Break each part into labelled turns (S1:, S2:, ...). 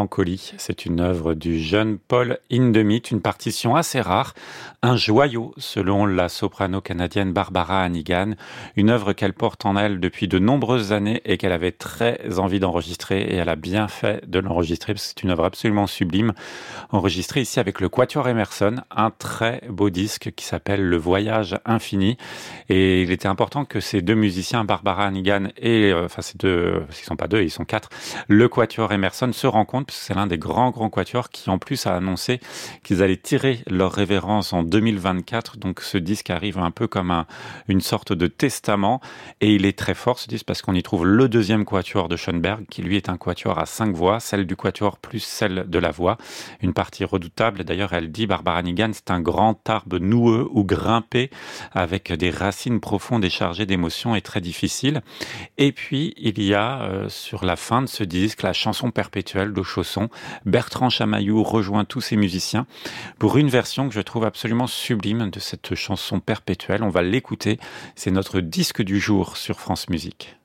S1: Mélancolie, c'est une œuvre du jeune Paul Hindemith, une partition assez rare, un joyau selon la soprano canadienne Barbara Hannigan, une œuvre qu'elle porte en elle depuis de nombreuses années et qu'elle avait très envie d'enregistrer et elle a bien fait de l'enregistrer parce que c'est une œuvre absolument sublime, enregistrée ici avec le Quatuor Emerson, un très beau disque qui s'appelle Le Voyage Infini. Et il était important que ces deux musiciens, Barbara Hannigan et, euh, enfin ces deux, ils sont pas deux, ils sont quatre, le Quatuor Emerson se rencontre, c'est l'un des grands, grands quatuors qui, en plus, a annoncé qu'ils allaient tirer leur révérence en 2024. Donc, ce disque arrive un peu comme un, une sorte de testament. Et il est très fort, ce disque, parce qu'on y trouve le deuxième quatuor de Schoenberg, qui lui est un quatuor à cinq voix, celle du quatuor plus celle de la voix. Une partie redoutable. D'ailleurs, elle dit, Barbara Nigan, c'est un grand arbre noueux ou grimpé, avec des racines profondes et chargées d'émotions et très difficiles. Et puis, il y a, euh, sur la fin de ce disque, la chanson perpétuelle de Bertrand Chamaillou rejoint tous ses musiciens pour une version que je trouve absolument sublime de cette chanson perpétuelle. On va l'écouter. C'est notre disque du jour sur France Musique.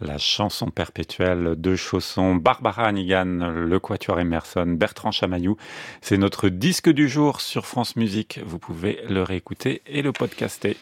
S1: La chanson perpétuelle de Chausson, Barbara Hannigan, le Quatuor Emerson, Bertrand Chamaillou. C'est notre disque du jour sur France Musique. Vous pouvez le réécouter et le podcaster.